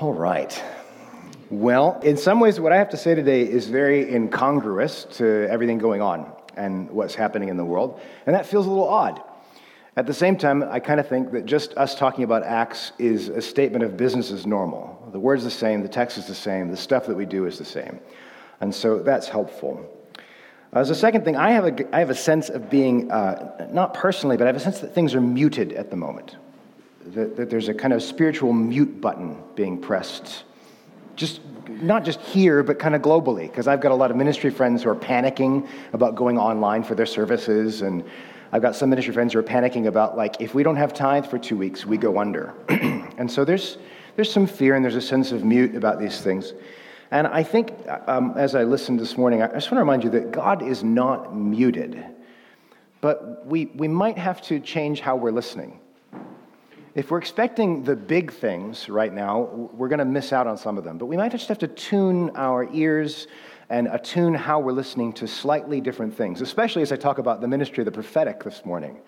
All right. Well, in some ways, what I have to say today is very incongruous to everything going on and what's happening in the world, and that feels a little odd. At the same time, I kind of think that just us talking about Acts is a statement of business as normal. The word's the same, the text is the same, the stuff that we do is the same. And so that's helpful. As a second thing, I have a, I have a sense of being, uh, not personally, but I have a sense that things are muted at the moment that, that there's a kind of spiritual mute button being pressed. Just not just here, but kind of globally, because I've got a lot of ministry friends who are panicking about going online for their services, and I've got some ministry friends who are panicking about like if we don't have tithe for two weeks, we go under, and so there's there's some fear and there's a sense of mute about these things, and I think um, as I listened this morning, I just want to remind you that God is not muted, but we we might have to change how we're listening if we're expecting the big things right now, we're going to miss out on some of them. But we might just have to tune our ears and attune how we're listening to slightly different things, especially as I talk about the ministry of the prophetic this morning.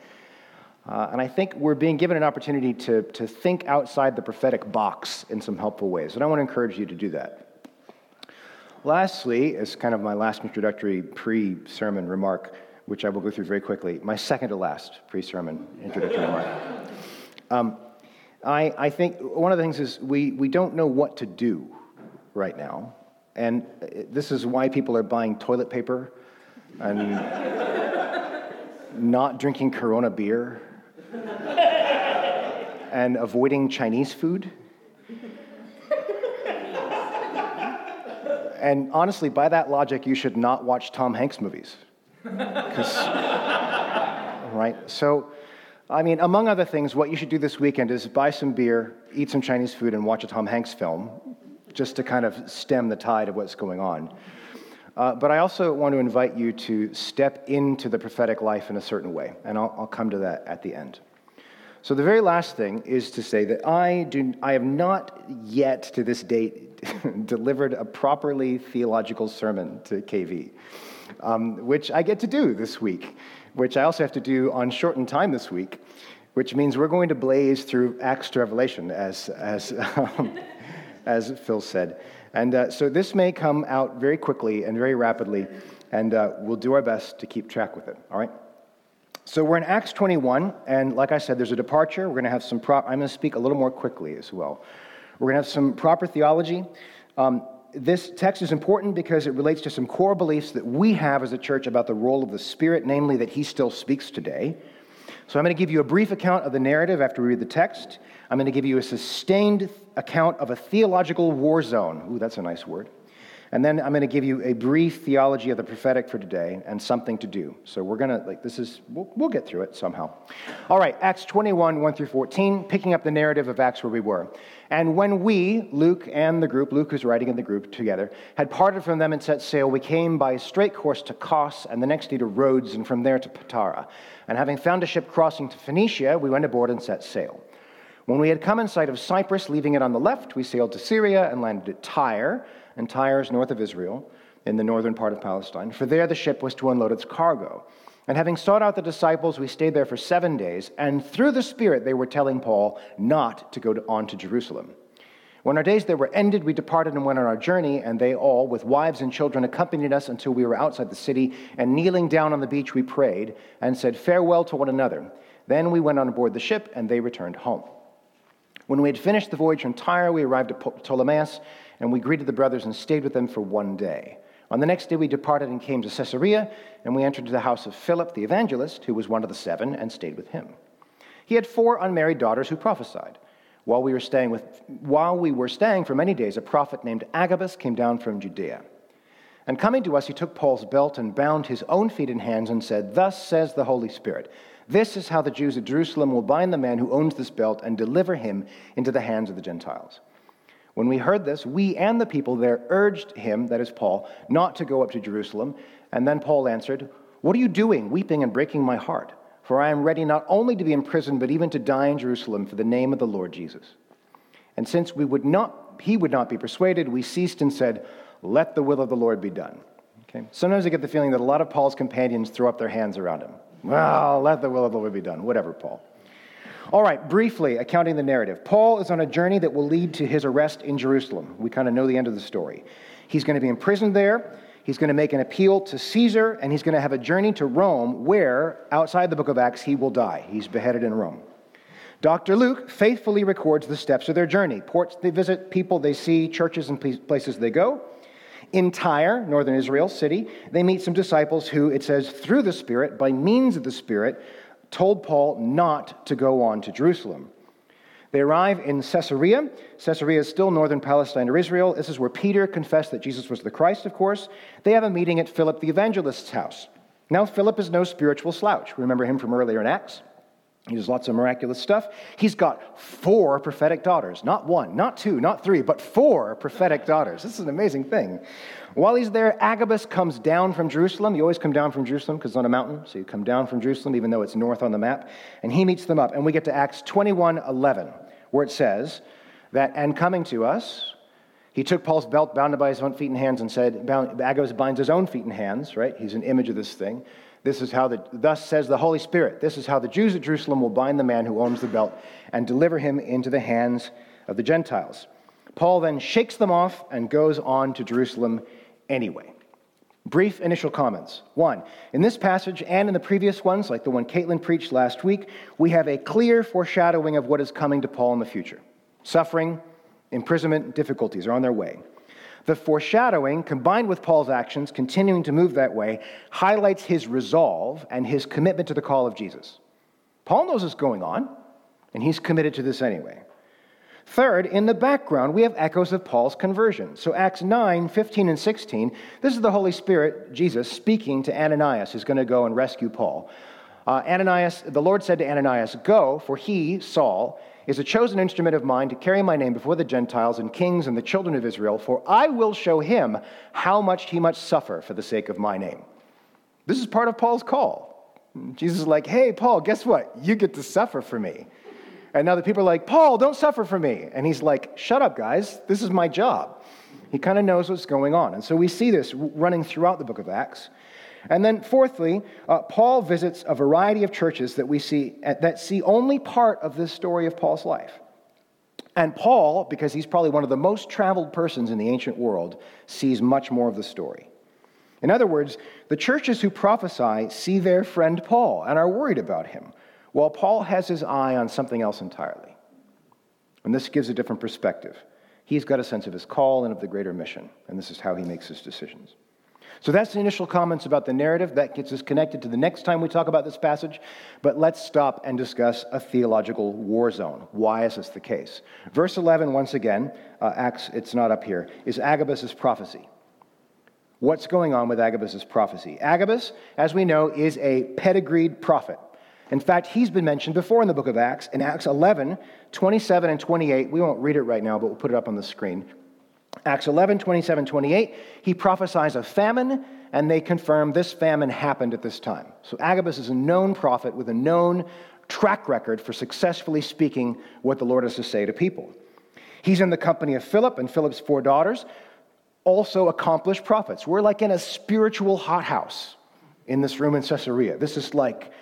Uh, and I think we're being given an opportunity to, to think outside the prophetic box in some helpful ways. And I want to encourage you to do that. Lastly, as kind of my last introductory pre sermon remark, which I will go through very quickly, my second to last pre sermon introductory remark. Um, I, I think one of the things is we, we don't know what to do right now. And this is why people are buying toilet paper and not drinking Corona beer and avoiding Chinese food. And honestly, by that logic, you should not watch Tom Hanks movies. right? So, I mean, among other things, what you should do this weekend is buy some beer, eat some Chinese food, and watch a Tom Hanks film, just to kind of stem the tide of what's going on. Uh, but I also want to invite you to step into the prophetic life in a certain way, and I'll, I'll come to that at the end. So, the very last thing is to say that I, do, I have not yet to this date delivered a properly theological sermon to KV, um, which I get to do this week which I also have to do on shortened time this week, which means we're going to blaze through Acts to Revelation, as, as, um, as Phil said. And uh, so this may come out very quickly and very rapidly, and uh, we'll do our best to keep track with it, all right? So we're in Acts 21, and like I said, there's a departure. We're going to have some prop. I'm going to speak a little more quickly as well. We're going to have some proper theology. Um, this text is important because it relates to some core beliefs that we have as a church about the role of the Spirit, namely that He still speaks today. So I'm going to give you a brief account of the narrative after we read the text. I'm going to give you a sustained account of a theological war zone. Ooh, that's a nice word. And then I'm going to give you a brief theology of the prophetic for today and something to do. So we're going to, like, this is, we'll, we'll, get through it somehow. All right, Acts 21, 1 through 14, picking up the narrative of Acts where we were. And when we, Luke and the group, Luke who's writing in the group together, had parted from them and set sail, we came by a straight course to Kos and the next day to Rhodes and from there to Patara. And having found a ship crossing to Phoenicia, we went aboard and set sail. When we had come in sight of Cyprus, leaving it on the left, we sailed to Syria and landed at Tyre and Tyre is north of Israel, in the northern part of Palestine, for there the ship was to unload its cargo. And having sought out the disciples, we stayed there for seven days, and through the Spirit they were telling Paul not to go on to Jerusalem. When our days there were ended, we departed and went on our journey, and they all, with wives and children, accompanied us until we were outside the city, and kneeling down on the beach, we prayed and said farewell to one another. Then we went on board the ship, and they returned home. When we had finished the voyage from Tyre, we arrived at Ptolemais and we greeted the brothers and stayed with them for one day. On the next day, we departed and came to Caesarea, and we entered the house of Philip the evangelist, who was one of the seven, and stayed with him. He had four unmarried daughters who prophesied. While we were staying, with, while we were staying for many days, a prophet named Agabus came down from Judea. And coming to us, he took Paul's belt and bound his own feet and hands and said, Thus says the Holy Spirit, This is how the Jews at Jerusalem will bind the man who owns this belt and deliver him into the hands of the Gentiles. When we heard this, we and the people there urged him, that is Paul, not to go up to Jerusalem. And then Paul answered, What are you doing, weeping and breaking my heart? For I am ready not only to be imprisoned, but even to die in Jerusalem for the name of the Lord Jesus. And since we would not, he would not be persuaded, we ceased and said, Let the will of the Lord be done. Okay? Sometimes I get the feeling that a lot of Paul's companions throw up their hands around him. Well, let the will of the Lord be done. Whatever, Paul. All right, briefly accounting the narrative. Paul is on a journey that will lead to his arrest in Jerusalem. We kind of know the end of the story. He's going to be imprisoned there. He's going to make an appeal to Caesar, and he's going to have a journey to Rome where, outside the book of Acts, he will die. He's beheaded in Rome. Dr. Luke faithfully records the steps of their journey ports they visit, people they see, churches and places they go. In Tyre, northern Israel city, they meet some disciples who, it says, through the Spirit, by means of the Spirit, told Paul not to go on to Jerusalem. They arrive in Caesarea. Caesarea is still northern Palestine or Israel. This is where Peter confessed that Jesus was the Christ, of course. They have a meeting at Philip the evangelist's house. Now, Philip is no spiritual slouch. Remember him from earlier in Acts? He does lots of miraculous stuff. He's got four prophetic daughters. Not one, not two, not three, but four prophetic daughters. This is an amazing thing. While he's there, Agabus comes down from Jerusalem. You always come down from Jerusalem because it's on a mountain. So you come down from Jerusalem, even though it's north on the map. And he meets them up. And we get to Acts 21 11, where it says that, and coming to us, he took Paul's belt, bound it by his own feet and hands, and said, Agabus binds his own feet and hands, right? He's an image of this thing. This is how the, thus says the Holy Spirit, this is how the Jews at Jerusalem will bind the man who owns the belt and deliver him into the hands of the Gentiles. Paul then shakes them off and goes on to Jerusalem anyway. Brief initial comments. One, in this passage and in the previous ones, like the one Caitlin preached last week, we have a clear foreshadowing of what is coming to Paul in the future. Suffering, imprisonment, difficulties are on their way. The foreshadowing, combined with Paul's actions, continuing to move that way, highlights his resolve and his commitment to the call of Jesus. Paul knows what's going on, and he's committed to this anyway. Third, in the background, we have echoes of Paul's conversion. So, Acts 9, 15, and 16, this is the Holy Spirit, Jesus, speaking to Ananias, who's going to go and rescue Paul. Uh, Ananias, the Lord said to Ananias, Go, for he, Saul, is a chosen instrument of mine to carry my name before the Gentiles and kings and the children of Israel, for I will show him how much he must suffer for the sake of my name. This is part of Paul's call. Jesus is like, hey, Paul, guess what? You get to suffer for me. And now the people are like, Paul, don't suffer for me. And he's like, shut up, guys. This is my job. He kind of knows what's going on. And so we see this running throughout the book of Acts. And then, fourthly, uh, Paul visits a variety of churches that we see that see only part of this story of Paul's life. And Paul, because he's probably one of the most traveled persons in the ancient world, sees much more of the story. In other words, the churches who prophesy see their friend Paul and are worried about him, while Paul has his eye on something else entirely. And this gives a different perspective. He's got a sense of his call and of the greater mission, and this is how he makes his decisions. So that's the initial comments about the narrative. That gets us connected to the next time we talk about this passage. But let's stop and discuss a theological war zone. Why is this the case? Verse 11, once again, uh, Acts, it's not up here, is Agabus' prophecy. What's going on with Agabus' prophecy? Agabus, as we know, is a pedigreed prophet. In fact, he's been mentioned before in the book of Acts. In Acts 11, 27 and 28, we won't read it right now, but we'll put it up on the screen. Acts 11, 27, 28, he prophesies a famine, and they confirm this famine happened at this time. So Agabus is a known prophet with a known track record for successfully speaking what the Lord has to say to people. He's in the company of Philip and Philip's four daughters, also accomplished prophets. We're like in a spiritual hothouse in this room in Caesarea. This is like,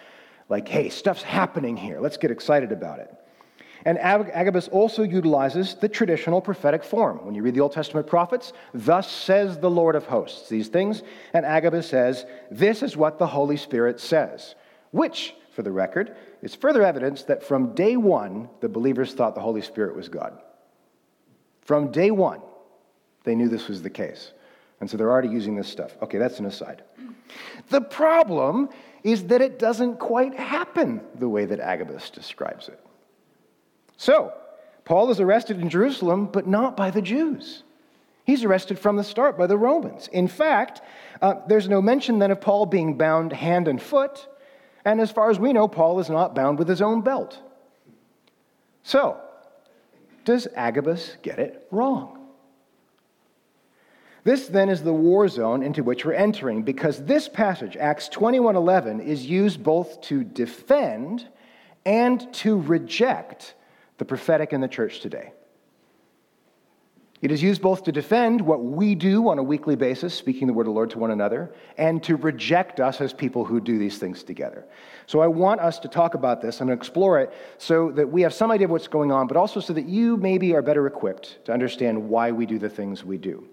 like, hey, stuff's happening here. Let's get excited about it. And Agabus also utilizes the traditional prophetic form. When you read the Old Testament prophets, thus says the Lord of hosts, these things. And Agabus says, this is what the Holy Spirit says, which, for the record, is further evidence that from day one, the believers thought the Holy Spirit was God. From day one, they knew this was the case. And so they're already using this stuff. Okay, that's an aside. The problem is that it doesn't quite happen the way that Agabus describes it. So, Paul is arrested in Jerusalem, but not by the Jews. He's arrested from the start by the Romans. In fact, uh, there's no mention then of Paul being bound hand and foot. And as far as we know, Paul is not bound with his own belt. So, does Agabus get it wrong? This then is the war zone into which we're entering because this passage, Acts 21:11, is used both to defend and to reject the prophetic in the church today. It is used both to defend what we do on a weekly basis, speaking the word of the Lord to one another, and to reject us as people who do these things together. So I want us to talk about this and explore it so that we have some idea of what's going on, but also so that you maybe are better equipped to understand why we do the things we do.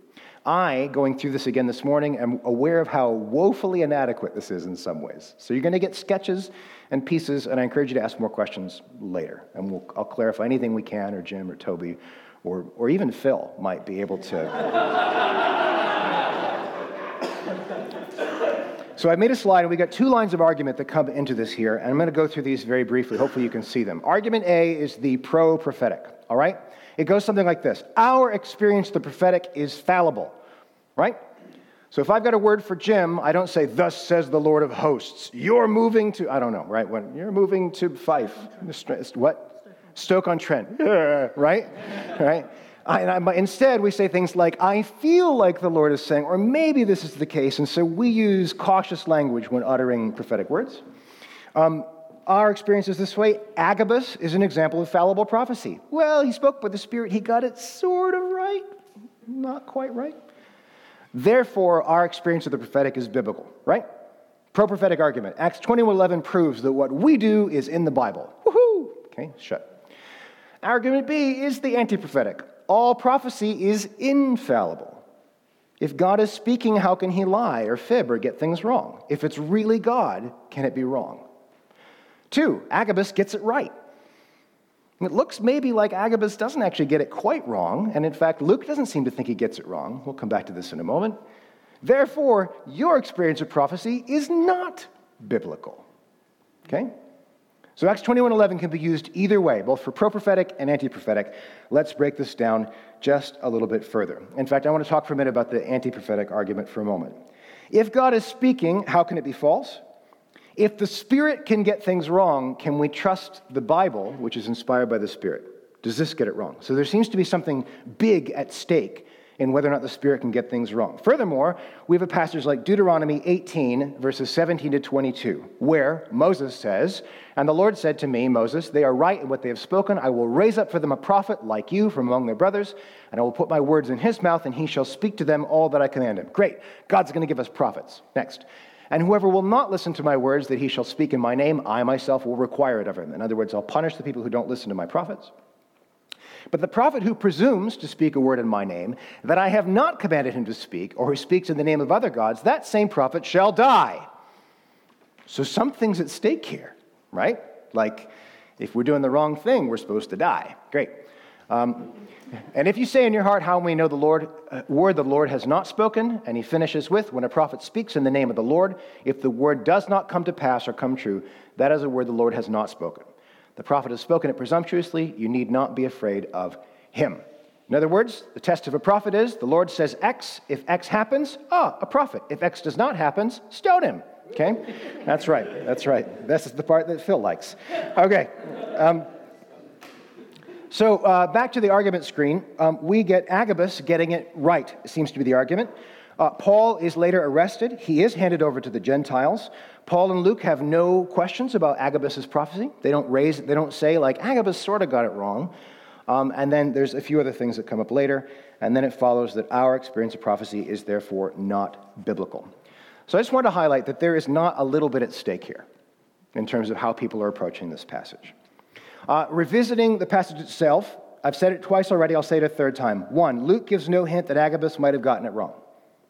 I, going through this again this morning, am aware of how woefully inadequate this is in some ways. So you're going to get sketches and pieces, and I encourage you to ask more questions later. And we'll, I'll clarify anything we can, or Jim, or Toby, or, or even Phil might be able to. so I made a slide, and we got two lines of argument that come into this here, and I'm going to go through these very briefly. Hopefully, you can see them. Argument A is the pro prophetic, all right? It goes something like this Our experience the prophetic is fallible right? So if I've got a word for Jim, I don't say, Thus says the Lord of hosts. You're moving to, I don't know, right? When you're moving to Fife. What? Stoke on Trent, right? right? I, I, instead, we say things like, I feel like the Lord is saying, or maybe this is the case. And so we use cautious language when uttering prophetic words. Um, our experience is this way Agabus is an example of fallible prophecy. Well, he spoke by the Spirit, he got it sort of right, not quite right. Therefore, our experience of the prophetic is biblical, right? Pro prophetic argument. Acts 21:11 proves that what we do is in the Bible. Woohoo! Okay, shut. Argument B is the anti prophetic. All prophecy is infallible. If God is speaking, how can he lie or fib or get things wrong? If it's really God, can it be wrong? Two, Agabus gets it right. It looks maybe like Agabus doesn't actually get it quite wrong, and in fact, Luke doesn't seem to think he gets it wrong. We'll come back to this in a moment. Therefore, your experience of prophecy is not biblical. Okay? So Acts 21:11 can be used either way, both for pro-prophetic and anti-prophetic. Let's break this down just a little bit further. In fact, I want to talk for a minute about the anti-prophetic argument for a moment. If God is speaking, how can it be false? If the Spirit can get things wrong, can we trust the Bible, which is inspired by the Spirit? Does this get it wrong? So there seems to be something big at stake in whether or not the Spirit can get things wrong. Furthermore, we have a passage like Deuteronomy 18, verses 17 to 22, where Moses says, And the Lord said to me, Moses, they are right in what they have spoken. I will raise up for them a prophet like you from among their brothers, and I will put my words in his mouth, and he shall speak to them all that I command him. Great. God's going to give us prophets. Next. And whoever will not listen to my words that he shall speak in my name, I myself will require it of him. In other words, I'll punish the people who don't listen to my prophets. But the prophet who presumes to speak a word in my name that I have not commanded him to speak, or who speaks in the name of other gods, that same prophet shall die. So something's at stake here, right? Like, if we're doing the wrong thing, we're supposed to die. Great. Um, and if you say in your heart, How we know the Lord, uh, word the Lord has not spoken, and he finishes with, When a prophet speaks in the name of the Lord, if the word does not come to pass or come true, that is a word the Lord has not spoken. The prophet has spoken it presumptuously, you need not be afraid of him. In other words, the test of a prophet is the Lord says X. If X happens, ah, a prophet. If X does not happen, stone him. Okay? That's right. That's right. This is the part that Phil likes. Okay. Um, so uh, back to the argument screen, um, we get Agabus getting it right, seems to be the argument. Uh, Paul is later arrested. He is handed over to the Gentiles. Paul and Luke have no questions about Agabus's prophecy. They don't raise, they don't say like Agabus sort of got it wrong. Um, and then there's a few other things that come up later. And then it follows that our experience of prophecy is therefore not biblical. So I just want to highlight that there is not a little bit at stake here in terms of how people are approaching this passage. Uh, revisiting the passage itself, I've said it twice already, I'll say it a third time. One, Luke gives no hint that Agabus might have gotten it wrong.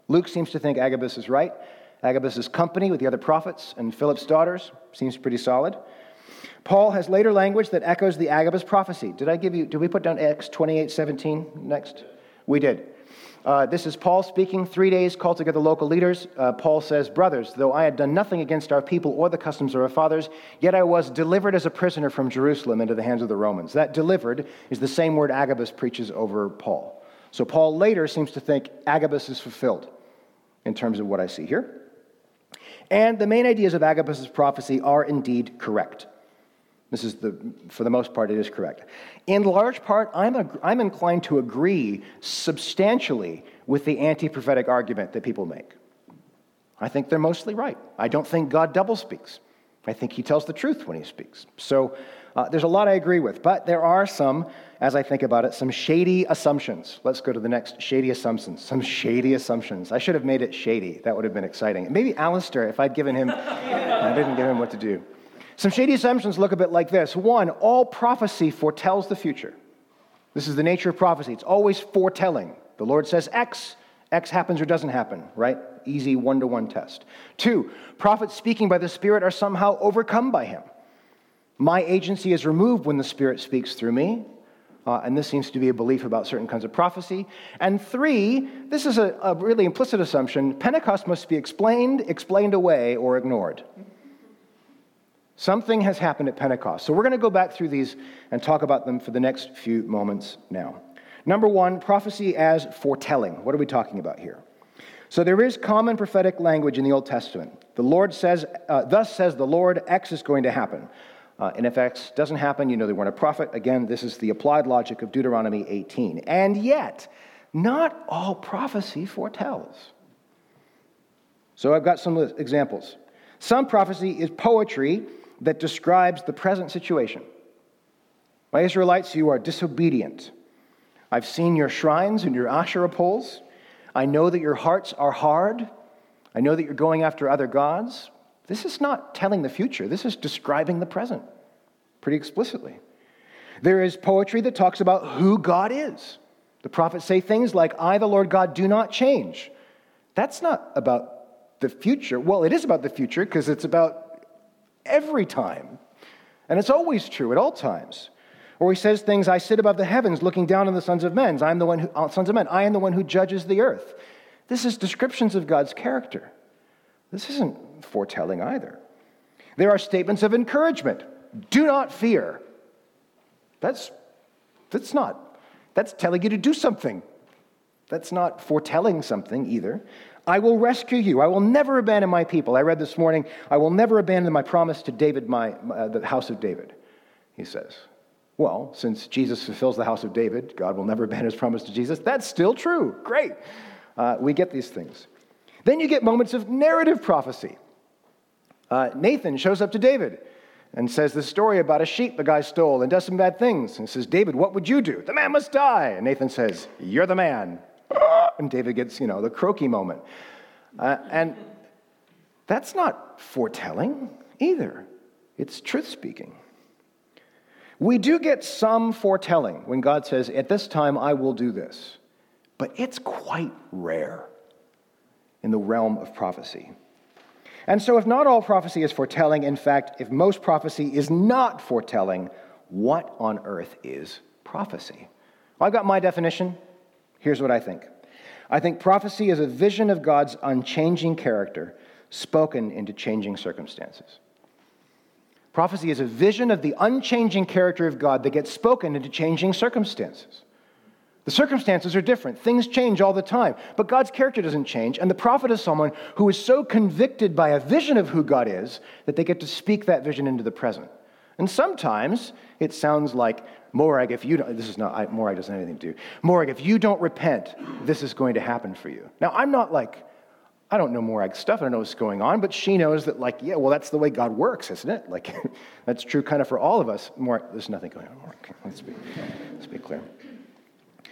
Luke seems to think Agabus is right. Agabus' company with the other prophets and Philip's daughters seems pretty solid. Paul has later language that echoes the Agabus prophecy. Did I give you, did we put down Acts 28 17 next? We did. Uh, this is Paul speaking. Three days called together local leaders. Uh, Paul says, Brothers, though I had done nothing against our people or the customs of our fathers, yet I was delivered as a prisoner from Jerusalem into the hands of the Romans. That delivered is the same word Agabus preaches over Paul. So Paul later seems to think Agabus is fulfilled in terms of what I see here. And the main ideas of Agabus' prophecy are indeed correct. This is the, for the most part, it is correct. In large part, I'm, I'm inclined to agree substantially with the anti prophetic argument that people make. I think they're mostly right. I don't think God double speaks. I think he tells the truth when he speaks. So Uh, there's a lot I agree with, but there are some, as I think about it, some shady assumptions. Let's go to the next shady assumptions. Some shady assumptions. I should have made it shady. That would have been exciting. Maybe Alistair, if I'd given him, I didn't give him what to do. Some shady assumptions look a bit like this. One, all prophecy foretells the future. This is the nature of prophecy. It's always foretelling. The Lord says X, X happens or doesn't happen, right? Easy one to one test. Two, prophets speaking by the Spirit are somehow overcome by Him. My agency is removed when the Spirit speaks through me. Uh, and this seems to be a belief about certain kinds of prophecy. And three, this is a, a really implicit assumption Pentecost must be explained, explained away, or ignored. Something has happened at Pentecost. So we're going to go back through these and talk about them for the next few moments now. Number one, prophecy as foretelling. What are we talking about here? So there is common prophetic language in the Old Testament. The Lord says, uh, Thus says the Lord, X is going to happen. Uh, and if X doesn't happen, you know they weren't a prophet. Again, this is the applied logic of Deuteronomy 18. And yet, not all prophecy foretells. So I've got some examples. Some prophecy is poetry that describes the present situation. My Israelites, you are disobedient. I've seen your shrines and your Asherah poles. I know that your hearts are hard. I know that you're going after other gods. This is not telling the future, this is describing the present pretty explicitly. There is poetry that talks about who God is. The prophets say things like, I, the Lord God, do not change. That's not about the future. Well, it is about the future because it's about every time. And it's always true at all times. Or he says things, I sit above the heavens looking down on the sons of men. I am the one who, uh, sons of men. I am the one who judges the earth. This is descriptions of God's character. This isn't foretelling either. There are statements of encouragement. Do not fear. That's, that's not, that's telling you to do something. That's not foretelling something either. I will rescue you. I will never abandon my people. I read this morning, I will never abandon my promise to David, my, uh, the house of David, he says. Well, since Jesus fulfills the house of David, God will never abandon his promise to Jesus. That's still true. Great. Uh, we get these things. Then you get moments of narrative prophecy. Uh, Nathan shows up to David and says the story about a sheep the guy stole and does some bad things. And says, David, what would you do? The man must die. And Nathan says, You're the man. And David gets, you know, the croaky moment. Uh, and that's not foretelling either, it's truth speaking. We do get some foretelling when God says, At this time I will do this, but it's quite rare in the realm of prophecy. And so, if not all prophecy is foretelling, in fact, if most prophecy is not foretelling, what on earth is prophecy? Well, I've got my definition. Here's what I think I think prophecy is a vision of God's unchanging character spoken into changing circumstances. Prophecy is a vision of the unchanging character of God that gets spoken into changing circumstances. The circumstances are different. Things change all the time. But God's character doesn't change. And the prophet is someone who is so convicted by a vision of who God is that they get to speak that vision into the present. And sometimes it sounds like, Morag, if you don't, this is not, I, Morag doesn't have anything to do. Morag, if you don't repent, this is going to happen for you. Now, I'm not like, I don't know Morag's stuff. I don't know what's going on, but she knows that, like, yeah, well, that's the way God works, isn't it? Like, that's true kind of for all of us. Morag, there's nothing going on, Morag. Let's be, let's be clear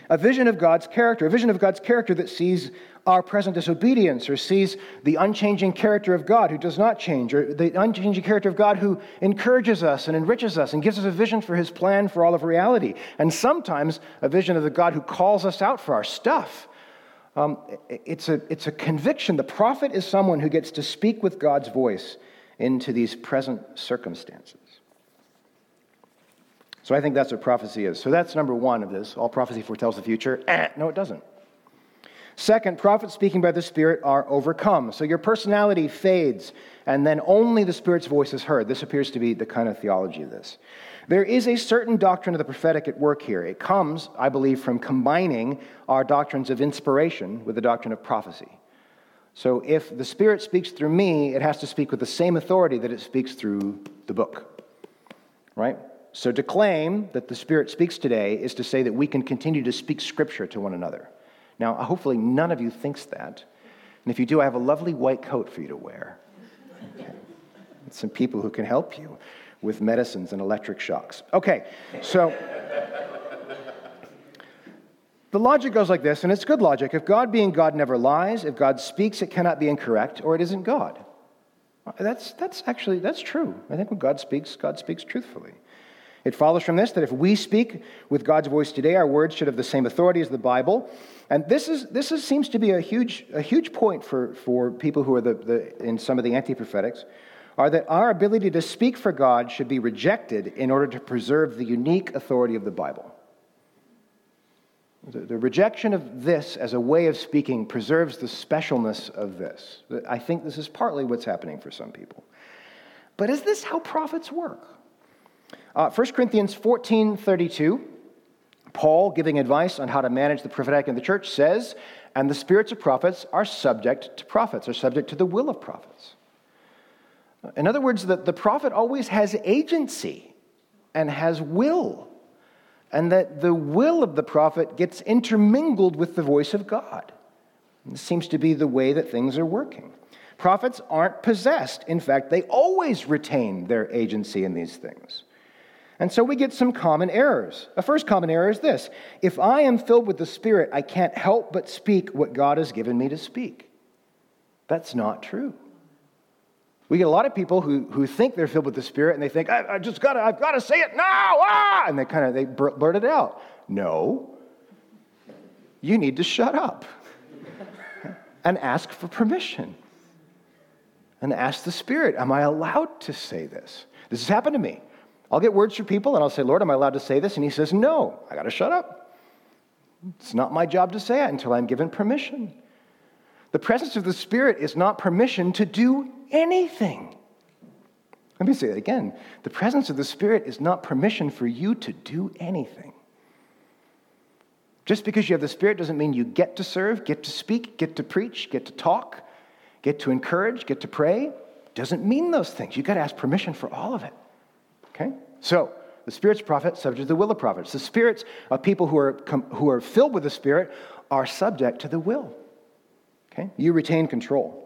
a vision of God's character, a vision of God's character that sees our present disobedience or sees the unchanging character of God who does not change, or the unchanging character of God who encourages us and enriches us and gives us a vision for his plan for all of reality. And sometimes a vision of the God who calls us out for our stuff. Um, it's, a, it's a conviction. The prophet is someone who gets to speak with God's voice into these present circumstances. So I think that's what prophecy is. So that's number one of this. All prophecy foretells the future. Eh, no, it doesn't. Second, prophets speaking by the Spirit are overcome. So your personality fades, and then only the Spirit's voice is heard. This appears to be the kind of theology of this. There is a certain doctrine of the prophetic at work here. It comes, I believe, from combining our doctrines of inspiration with the doctrine of prophecy. So if the Spirit speaks through me, it has to speak with the same authority that it speaks through the book. Right? So to claim that the Spirit speaks today is to say that we can continue to speak Scripture to one another. Now, hopefully, none of you thinks that. And if you do, I have a lovely white coat for you to wear. Okay. Some people who can help you with medicines and electric shocks. Okay, so the logic goes like this, and it's good logic. If God being God never lies, if God speaks, it cannot be incorrect, or it isn't God. That's, that's actually, that's true. I think when God speaks, God speaks truthfully. It follows from this that if we speak with God's voice today, our words should have the same authority as the Bible. And this, is, this is, seems to be a huge, a huge point for, for people who are the, the, in some of the anti prophetics, are that our ability to speak for God should be rejected in order to preserve the unique authority of the Bible. The, the rejection of this as a way of speaking preserves the specialness of this. I think this is partly what's happening for some people. But is this how prophets work? Uh, 1 Corinthians 14 32, Paul, giving advice on how to manage the prophetic in the church, says, And the spirits of prophets are subject to prophets, are subject to the will of prophets. In other words, the, the prophet always has agency and has will, and that the will of the prophet gets intermingled with the voice of God. This seems to be the way that things are working. Prophets aren't possessed. In fact, they always retain their agency in these things. And so we get some common errors. A first common error is this if I am filled with the Spirit, I can't help but speak what God has given me to speak. That's not true. We get a lot of people who, who think they're filled with the Spirit and they think, I, I just gotta, I've got to say it now, ah! And they kind of, they blurt it out. No. You need to shut up and ask for permission. And ask the Spirit, am I allowed to say this? This has happened to me. I'll get words from people and I'll say, Lord, am I allowed to say this? And he says, No, I got to shut up. It's not my job to say it until I'm given permission. The presence of the Spirit is not permission to do anything. Let me say it again. The presence of the Spirit is not permission for you to do anything. Just because you have the Spirit doesn't mean you get to serve, get to speak, get to preach, get to talk, get to encourage, get to pray. Doesn't mean those things. You've got to ask permission for all of it. So, the Spirit's prophet, subject to the will of prophets. The spirits of people who are, who are filled with the Spirit are subject to the will. Okay? You retain control.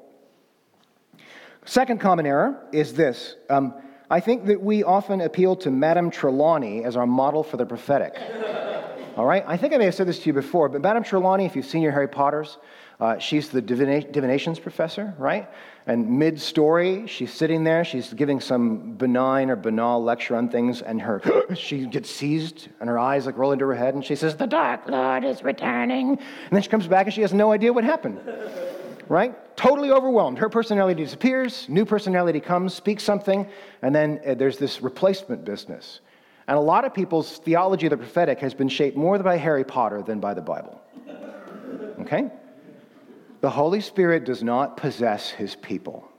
Second common error is this. Um, I think that we often appeal to Madame Trelawney as our model for the prophetic. All right? I think I may have said this to you before, but Madame Trelawney, if you've seen your Harry Potters, uh, she's the divina- divinations professor, right? And mid story, she's sitting there, she's giving some benign or banal lecture on things, and her she gets seized, and her eyes like roll into her head, and she says, The Dark Lord is returning. And then she comes back and she has no idea what happened. right? Totally overwhelmed. Her personality disappears, new personality comes, speaks something, and then uh, there's this replacement business. And a lot of people's theology of the prophetic has been shaped more by Harry Potter than by the Bible. Okay? The Holy Spirit does not possess his people.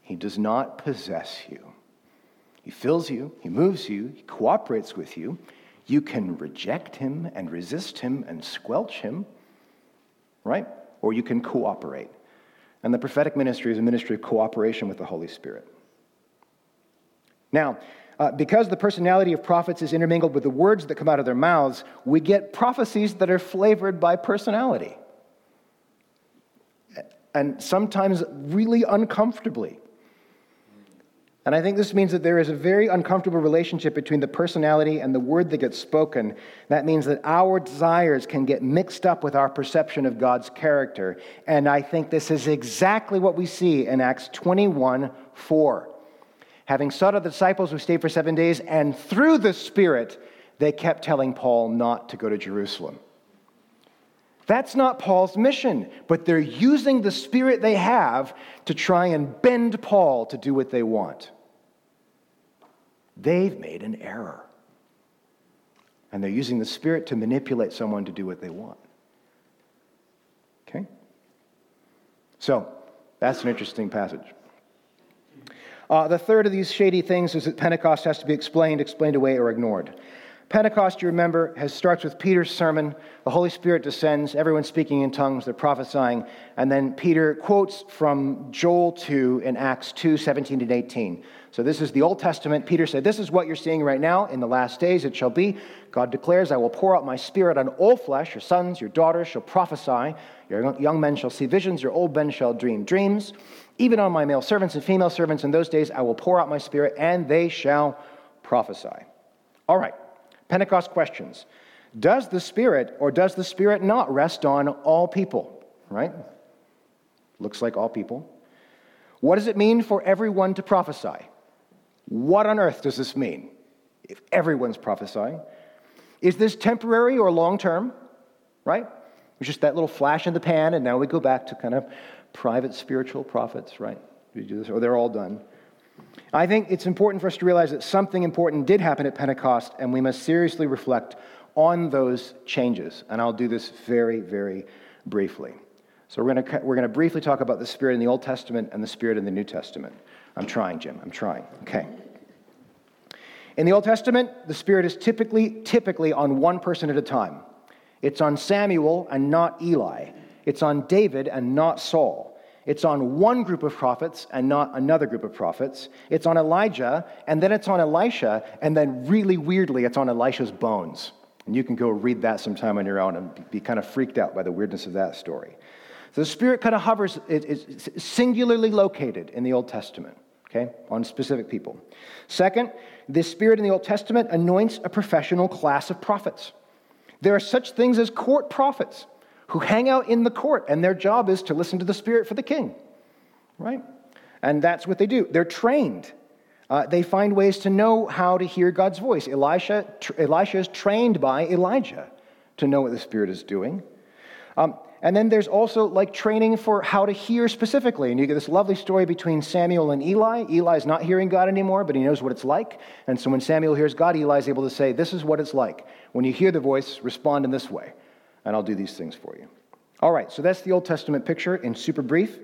He does not possess you. He fills you, he moves you, he cooperates with you. You can reject him and resist him and squelch him, right? Or you can cooperate. And the prophetic ministry is a ministry of cooperation with the Holy Spirit. Now, uh, because the personality of prophets is intermingled with the words that come out of their mouths, we get prophecies that are flavored by personality and sometimes really uncomfortably. And I think this means that there is a very uncomfortable relationship between the personality and the word that gets spoken. That means that our desires can get mixed up with our perception of God's character. And I think this is exactly what we see in Acts 21 4. Having sought out the disciples who stayed for seven days, and through the Spirit, they kept telling Paul not to go to Jerusalem. That's not Paul's mission, but they're using the spirit they have to try and bend Paul to do what they want. They've made an error. And they're using the spirit to manipulate someone to do what they want. Okay? So, that's an interesting passage. Uh, the third of these shady things is that Pentecost has to be explained, explained away, or ignored. Pentecost, you remember, has, starts with Peter's sermon. The Holy Spirit descends, everyone's speaking in tongues, they're prophesying. And then Peter quotes from Joel 2 in Acts 2 17 and 18. So this is the Old Testament. Peter said, This is what you're seeing right now. In the last days it shall be. God declares, I will pour out my spirit on all flesh. Your sons, your daughters shall prophesy. Your young men shall see visions. Your old men shall dream dreams. Even on my male servants and female servants in those days, I will pour out my spirit, and they shall prophesy. All right, Pentecost questions. Does the Spirit or does the Spirit not rest on all people? Right? Looks like all people. What does it mean for everyone to prophesy? What on earth does this mean if everyone's prophesying? Is this temporary or long term? Right? It's just that little flash in the pan, and now we go back to kind of private spiritual prophets, right? We do this, or they're all done. I think it's important for us to realize that something important did happen at Pentecost, and we must seriously reflect on those changes. And I'll do this very, very briefly. So we're going to, we're to briefly talk about the Spirit in the Old Testament and the Spirit in the New Testament. I'm trying, Jim. I'm trying. Okay. In the Old Testament, the Spirit is typically, typically on one person at a time. It's on Samuel and not Eli. It's on David and not Saul. It's on one group of prophets and not another group of prophets. It's on Elijah, and then it's on Elisha, and then really weirdly, it's on Elisha's bones. And you can go read that sometime on your own and be kind of freaked out by the weirdness of that story. So the Spirit kind of hovers, it's singularly located in the Old Testament, okay, on specific people. Second, the Spirit in the Old Testament anoints a professional class of prophets. There are such things as court prophets who hang out in the court, and their job is to listen to the Spirit for the king, right? And that's what they do. They're trained. Uh, they find ways to know how to hear God's voice. Elisha, tr- Elisha is trained by Elijah to know what the Spirit is doing. Um, and then there's also like training for how to hear specifically. And you get this lovely story between Samuel and Eli. Eli's not hearing God anymore, but he knows what it's like. And so when Samuel hears God, Eli's able to say, This is what it's like. When you hear the voice, respond in this way and I'll do these things for you. All right, so that's the Old Testament picture in super brief.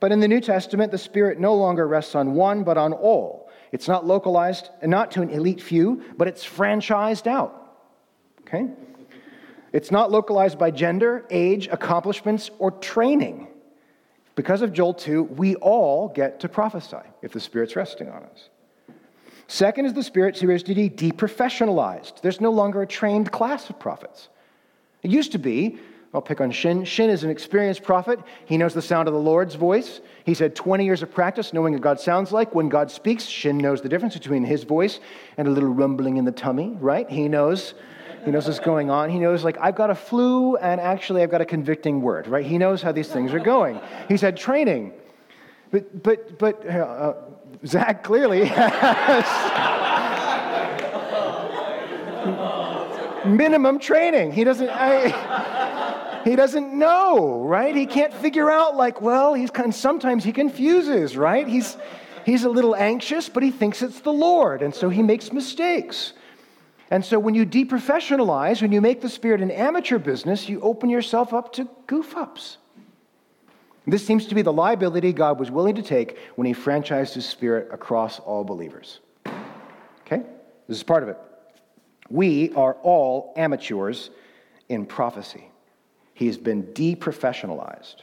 But in the New Testament, the Spirit no longer rests on one, but on all. It's not localized, and not to an elite few, but it's franchised out. Okay? It's not localized by gender, age, accomplishments, or training. Because of Joel 2, we all get to prophesy if the Spirit's resting on us. Second is the Spirit's to be deprofessionalized. There's no longer a trained class of prophets. It used to be, I'll pick on Shin. Shin is an experienced prophet. He knows the sound of the Lord's voice. He's had 20 years of practice knowing what God sounds like. When God speaks, Shin knows the difference between his voice and a little rumbling in the tummy, right? He knows. He knows what's going on. He knows, like, I've got a flu and actually I've got a convicting word, right? He knows how these things are going. He's had training. But, but, but uh, uh Zach clearly has. Minimum training. He doesn't, I, he doesn't know, right? He can't figure out, like, well, he's kind, sometimes he confuses, right? He's, he's a little anxious, but he thinks it's the Lord, and so he makes mistakes. And so when you deprofessionalize, when you make the Spirit an amateur business, you open yourself up to goof ups. This seems to be the liability God was willing to take when he franchised his Spirit across all believers. Okay? This is part of it. We are all amateurs in prophecy. He's been deprofessionalized.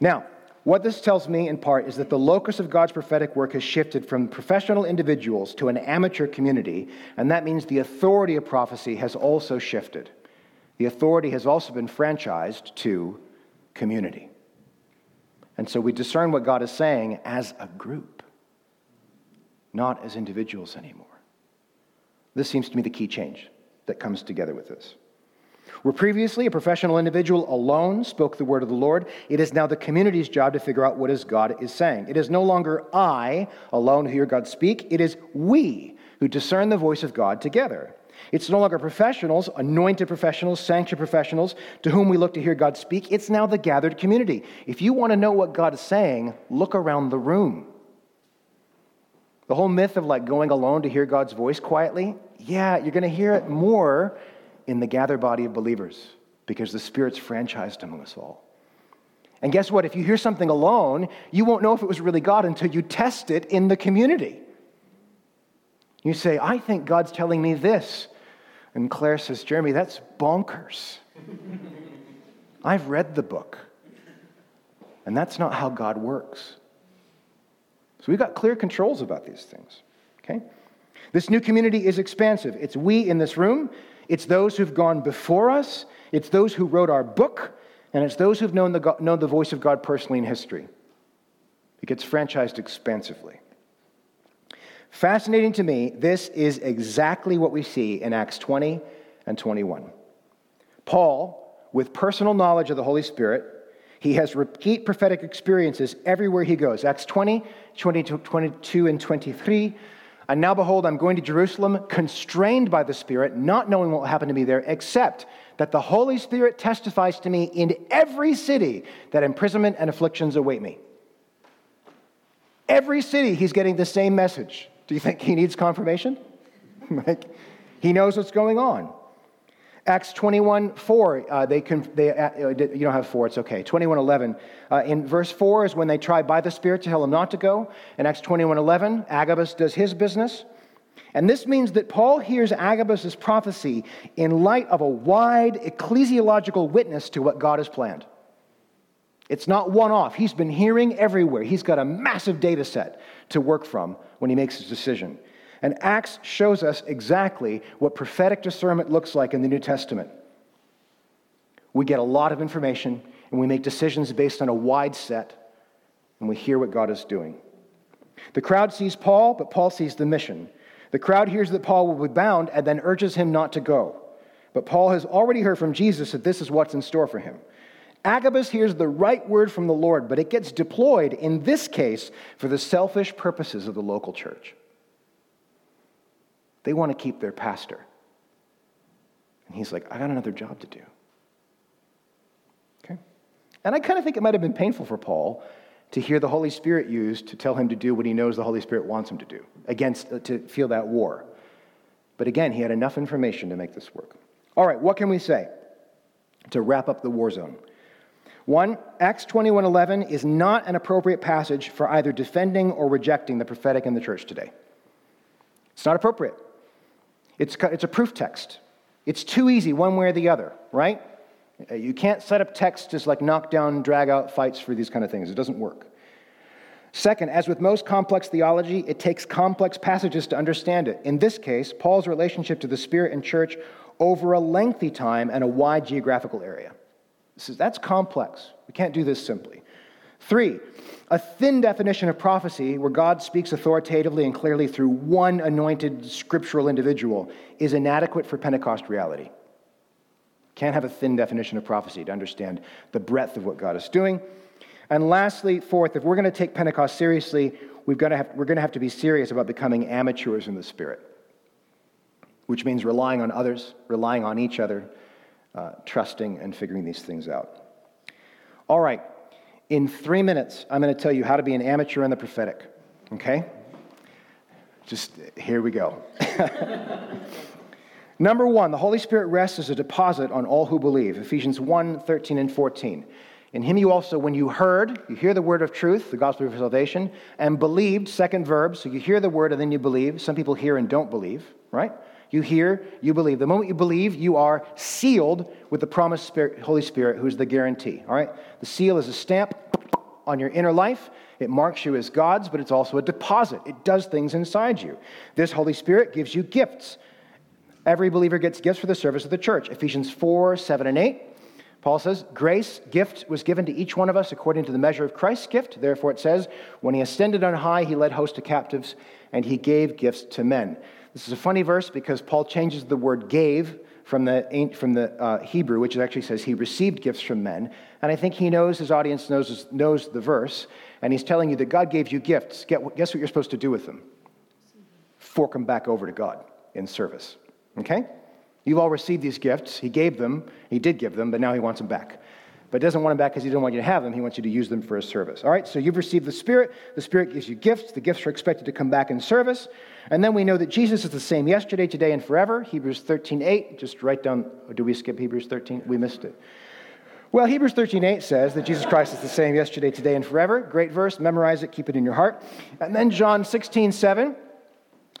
Now, what this tells me in part is that the locus of God's prophetic work has shifted from professional individuals to an amateur community, and that means the authority of prophecy has also shifted. The authority has also been franchised to community. And so we discern what God is saying as a group, not as individuals anymore. This seems to me the key change that comes together with this. Where previously a professional individual alone spoke the word of the Lord, it is now the community's job to figure out what is God is saying. It is no longer I alone who hear God speak, it is we who discern the voice of God together. It's no longer professionals, anointed professionals, sanctioned professionals to whom we look to hear God speak. It's now the gathered community. If you want to know what God is saying, look around the room. The whole myth of like going alone to hear God's voice quietly, yeah, you're going to hear it more in the gathered body of believers because the Spirit's franchised among us all. And guess what? If you hear something alone, you won't know if it was really God until you test it in the community. You say, I think God's telling me this. And Claire says, Jeremy, that's bonkers. I've read the book. And that's not how God works. So we've got clear controls about these things. Okay? This new community is expansive. It's we in this room, it's those who've gone before us, it's those who wrote our book, and it's those who've known the, known the voice of God personally in history. It gets franchised expansively. Fascinating to me, this is exactly what we see in Acts 20 and 21. Paul, with personal knowledge of the Holy Spirit, he has repeat prophetic experiences everywhere he goes. Acts 20, 22, 22 and 23. And now behold, I'm going to Jerusalem, constrained by the Spirit, not knowing what will happen to me there, except that the Holy Spirit testifies to me in every city that imprisonment and afflictions await me. Every city, he's getting the same message. Do you think he needs confirmation? like, he knows what's going on. Acts 21 4, uh, they, can, they uh, you don't have 4, it's okay. 21 11. Uh, in verse 4 is when they try by the Spirit to tell him not to go. In Acts 21 11, Agabus does his business. And this means that Paul hears Agabus' prophecy in light of a wide ecclesiological witness to what God has planned. It's not one off. He's been hearing everywhere. He's got a massive data set to work from when he makes his decision. And Acts shows us exactly what prophetic discernment looks like in the New Testament. We get a lot of information and we make decisions based on a wide set and we hear what God is doing. The crowd sees Paul, but Paul sees the mission. The crowd hears that Paul will be bound and then urges him not to go. But Paul has already heard from Jesus that this is what's in store for him. Agabus hears the right word from the Lord, but it gets deployed, in this case, for the selfish purposes of the local church. They want to keep their pastor. And he's like, I got another job to do. Okay? And I kind of think it might have been painful for Paul to hear the Holy Spirit used to tell him to do what he knows the Holy Spirit wants him to do, against, uh, to feel that war. But again, he had enough information to make this work. All right, what can we say to wrap up the war zone? One, Acts 21:11 is not an appropriate passage for either defending or rejecting the prophetic in the church today. It's not appropriate. It's, it's a proof text. It's too easy one way or the other, right? Uh, you can't set up text as like knockdown, drag out fights for these kind of things. It doesn't work. Second, as with most complex theology, it takes complex passages to understand it. In this case, Paul's relationship to the Spirit and church over a lengthy time and a wide geographical area. This Is, that's complex. We can't do this simply. Three, a thin definition of prophecy, where God speaks authoritatively and clearly through one anointed scriptural individual, is inadequate for Pentecost reality. Can't have a thin definition of prophecy to understand the breadth of what God is doing. And lastly, fourth, if we're going to take Pentecost seriously, we've got to have, we're going to have to be serious about becoming amateurs in the Spirit, which means relying on others, relying on each other, uh, trusting and figuring these things out. All right, in three minutes, I'm going to tell you how to be an amateur in the prophetic, okay? Just here we go. Number one, the Holy Spirit rests as a deposit on all who believe. Ephesians 1 13 and 14. In him you also, when you heard, you hear the word of truth, the gospel of salvation, and believed, second verb, so you hear the word and then you believe. Some people hear and don't believe, right? You hear, you believe. The moment you believe, you are sealed with the promised Spirit, Holy Spirit, who's the guarantee. All right? The seal is a stamp on your inner life. It marks you as God's, but it's also a deposit. It does things inside you. This Holy Spirit gives you gifts. Every believer gets gifts for the service of the church. Ephesians 4, 7, and 8. Paul says, Grace, gift was given to each one of us according to the measure of Christ's gift. Therefore, it says, When he ascended on high, he led hosts to captives, and he gave gifts to men. This is a funny verse because Paul changes the word gave from the, from the uh, Hebrew, which actually says he received gifts from men. And I think he knows his audience knows, knows the verse. And he's telling you that God gave you gifts. Guess what you're supposed to do with them? Fork them back over to God in service. Okay? You've all received these gifts. He gave them. He did give them, but now he wants them back but doesn't want them back because he doesn't want you to have them. He wants you to use them for his service. All right, so you've received the Spirit. The Spirit gives you gifts. The gifts are expected to come back in service. And then we know that Jesus is the same yesterday, today, and forever. Hebrews 13, 8. Just write down, do we skip Hebrews 13? We missed it. Well, Hebrews 13, 8 says that Jesus Christ is the same yesterday, today, and forever. Great verse. Memorize it. Keep it in your heart. And then John 16, 7.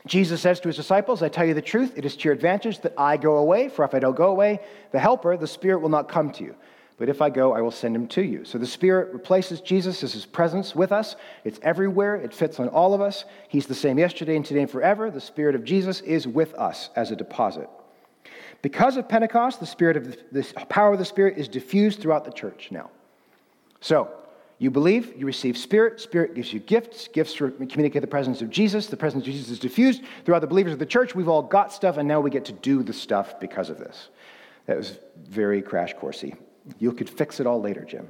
Jesus says to his disciples, I tell you the truth, it is to your advantage that I go away, for if I don't go away, the Helper, the Spirit, will not come to you. But if I go, I will send him to you. So the Spirit replaces Jesus as his presence with us. It's everywhere, it fits on all of us. He's the same yesterday and today and forever. The Spirit of Jesus is with us as a deposit. Because of Pentecost, the, spirit of the, the power of the Spirit is diffused throughout the church now. So, You believe, you receive Spirit. Spirit gives you gifts. Gifts communicate the presence of Jesus. The presence of Jesus is diffused throughout the believers of the church. We've all got stuff, and now we get to do the stuff because of this. That was very crash coursey. You could fix it all later, Jim.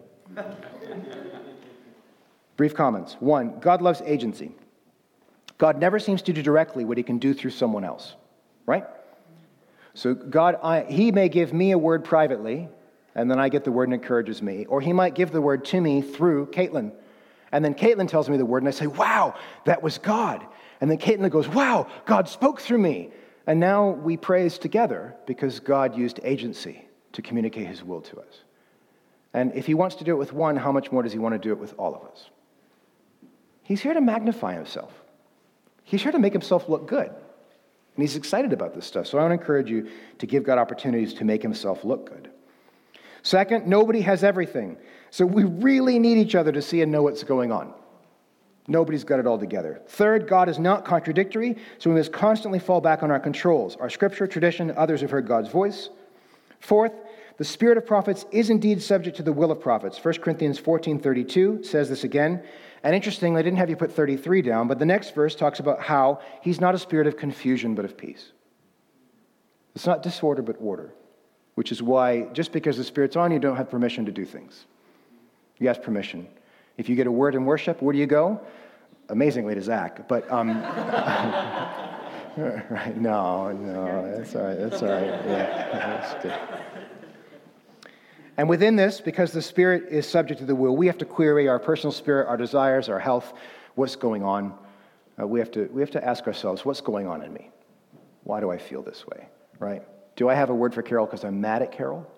Brief comments. One, God loves agency. God never seems to do directly what he can do through someone else, right? So, God, I, he may give me a word privately, and then I get the word and encourages me. Or he might give the word to me through Caitlin. And then Caitlin tells me the word, and I say, Wow, that was God. And then Caitlin goes, Wow, God spoke through me. And now we praise together because God used agency to communicate his will to us. And if he wants to do it with one, how much more does he want to do it with all of us? He's here to magnify himself, he's here to make himself look good. And he's excited about this stuff. So I want to encourage you to give God opportunities to make himself look good. Second, nobody has everything. So we really need each other to see and know what's going on. Nobody's got it all together. Third, God is not contradictory, so we must constantly fall back on our controls, our scripture, tradition, others have heard God's voice. Fourth, the spirit of prophets is indeed subject to the will of prophets. 1 Corinthians 14:32 says this again. And interestingly, I didn't have you put 33 down, but the next verse talks about how he's not a spirit of confusion but of peace. It's not disorder but order which is why just because the Spirit's on you, don't have permission to do things. You ask permission. If you get a word in worship, where do you go? Amazingly to Zach, but um, right? No, no, that's all right. That's all right. Yeah, that's good. And within this, because the Spirit is subject to the will, we have to query our personal spirit, our desires, our health, what's going on. Uh, we, have to, we have to ask ourselves, what's going on in me? Why do I feel this way? Right? Do I have a word for Carol because I'm mad at Carol?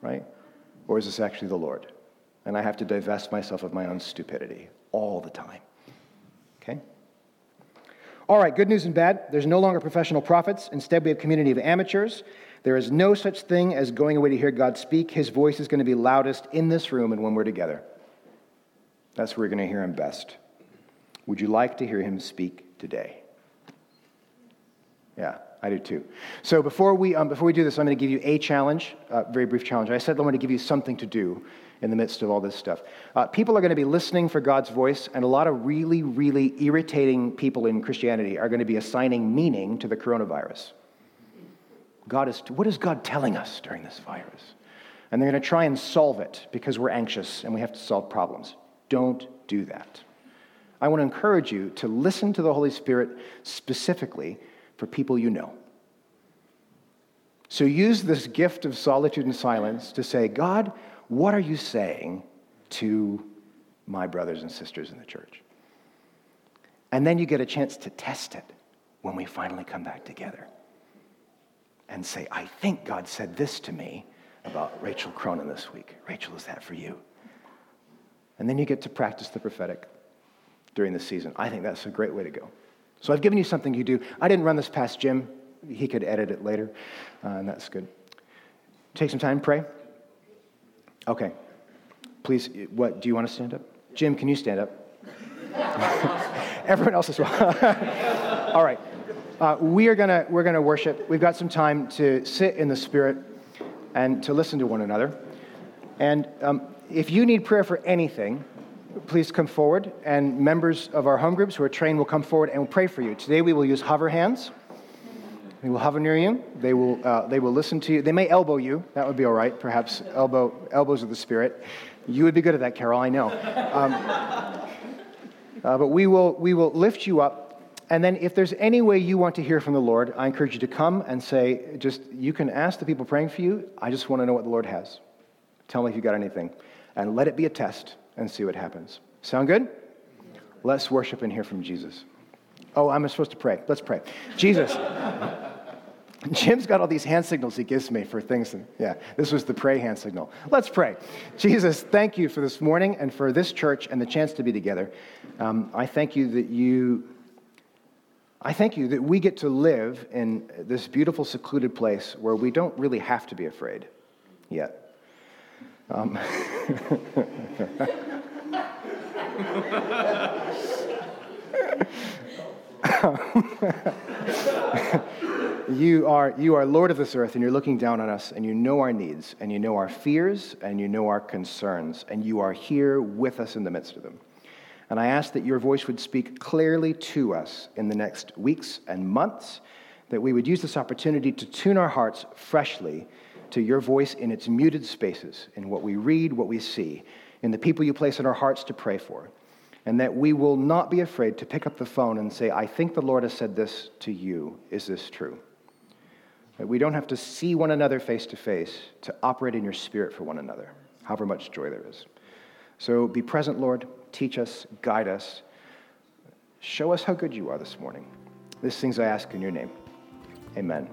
Right? Or is this actually the Lord? And I have to divest myself of my own stupidity all the time. Okay? All right, good news and bad. There's no longer professional prophets. Instead, we have community of amateurs. There is no such thing as going away to hear God speak. His voice is going to be loudest in this room and when we're together. That's where we're going to hear him best. Would you like to hear him speak today? Yeah. I do too. So before we, um, before we do this, I'm going to give you a challenge, a very brief challenge. I said I want to give you something to do in the midst of all this stuff. Uh, people are going to be listening for God's voice, and a lot of really, really irritating people in Christianity are going to be assigning meaning to the coronavirus. God is, what is God telling us during this virus? And they're going to try and solve it because we're anxious and we have to solve problems. Don't do that. I want to encourage you to listen to the Holy Spirit specifically for people you know. So use this gift of solitude and silence to say, God, what are you saying to my brothers and sisters in the church? And then you get a chance to test it when we finally come back together and say, I think God said this to me about Rachel Cronin this week. Rachel, is that for you? And then you get to practice the prophetic during the season. I think that's a great way to go. So I've given you something you do. I didn't run this past Jim. He could edit it later, uh, and that's good. Take some time, pray. Okay. Please, what, do you want to stand up? Jim, can you stand up? Everyone else as well. All right. Uh, we are gonna, we're to worship. We've got some time to sit in the Spirit and to listen to one another. And um, if you need prayer for anything, please come forward, and members of our home groups who are trained will come forward and will pray for you. Today we will use hover hands. They will hover near you. They will, uh, they will listen to you. They may elbow you. That would be all right. Perhaps elbow, elbows of the Spirit. You would be good at that, Carol. I know. Um, uh, but we will, we will lift you up. And then, if there's any way you want to hear from the Lord, I encourage you to come and say, just, you can ask the people praying for you. I just want to know what the Lord has. Tell me if you got anything. And let it be a test and see what happens. Sound good? Let's worship and hear from Jesus. Oh, I'm supposed to pray. Let's pray. Jesus. Jim's got all these hand signals he gives me for things. yeah, this was the pray hand signal. Let's pray. Jesus, thank you for this morning and for this church and the chance to be together. Um, I thank you that you, I thank you that we get to live in this beautiful, secluded place where we don't really have to be afraid yet. Um, you are, you are Lord of this earth, and you're looking down on us, and you know our needs, and you know our fears, and you know our concerns, and you are here with us in the midst of them. And I ask that your voice would speak clearly to us in the next weeks and months, that we would use this opportunity to tune our hearts freshly to your voice in its muted spaces, in what we read, what we see, in the people you place in our hearts to pray for and that we will not be afraid to pick up the phone and say, I think the Lord has said this to you. Is this true? We don't have to see one another face to face to operate in your spirit for one another, however much joy there is. So be present, Lord. Teach us, guide us. Show us how good you are this morning. These things I ask in your name. Amen.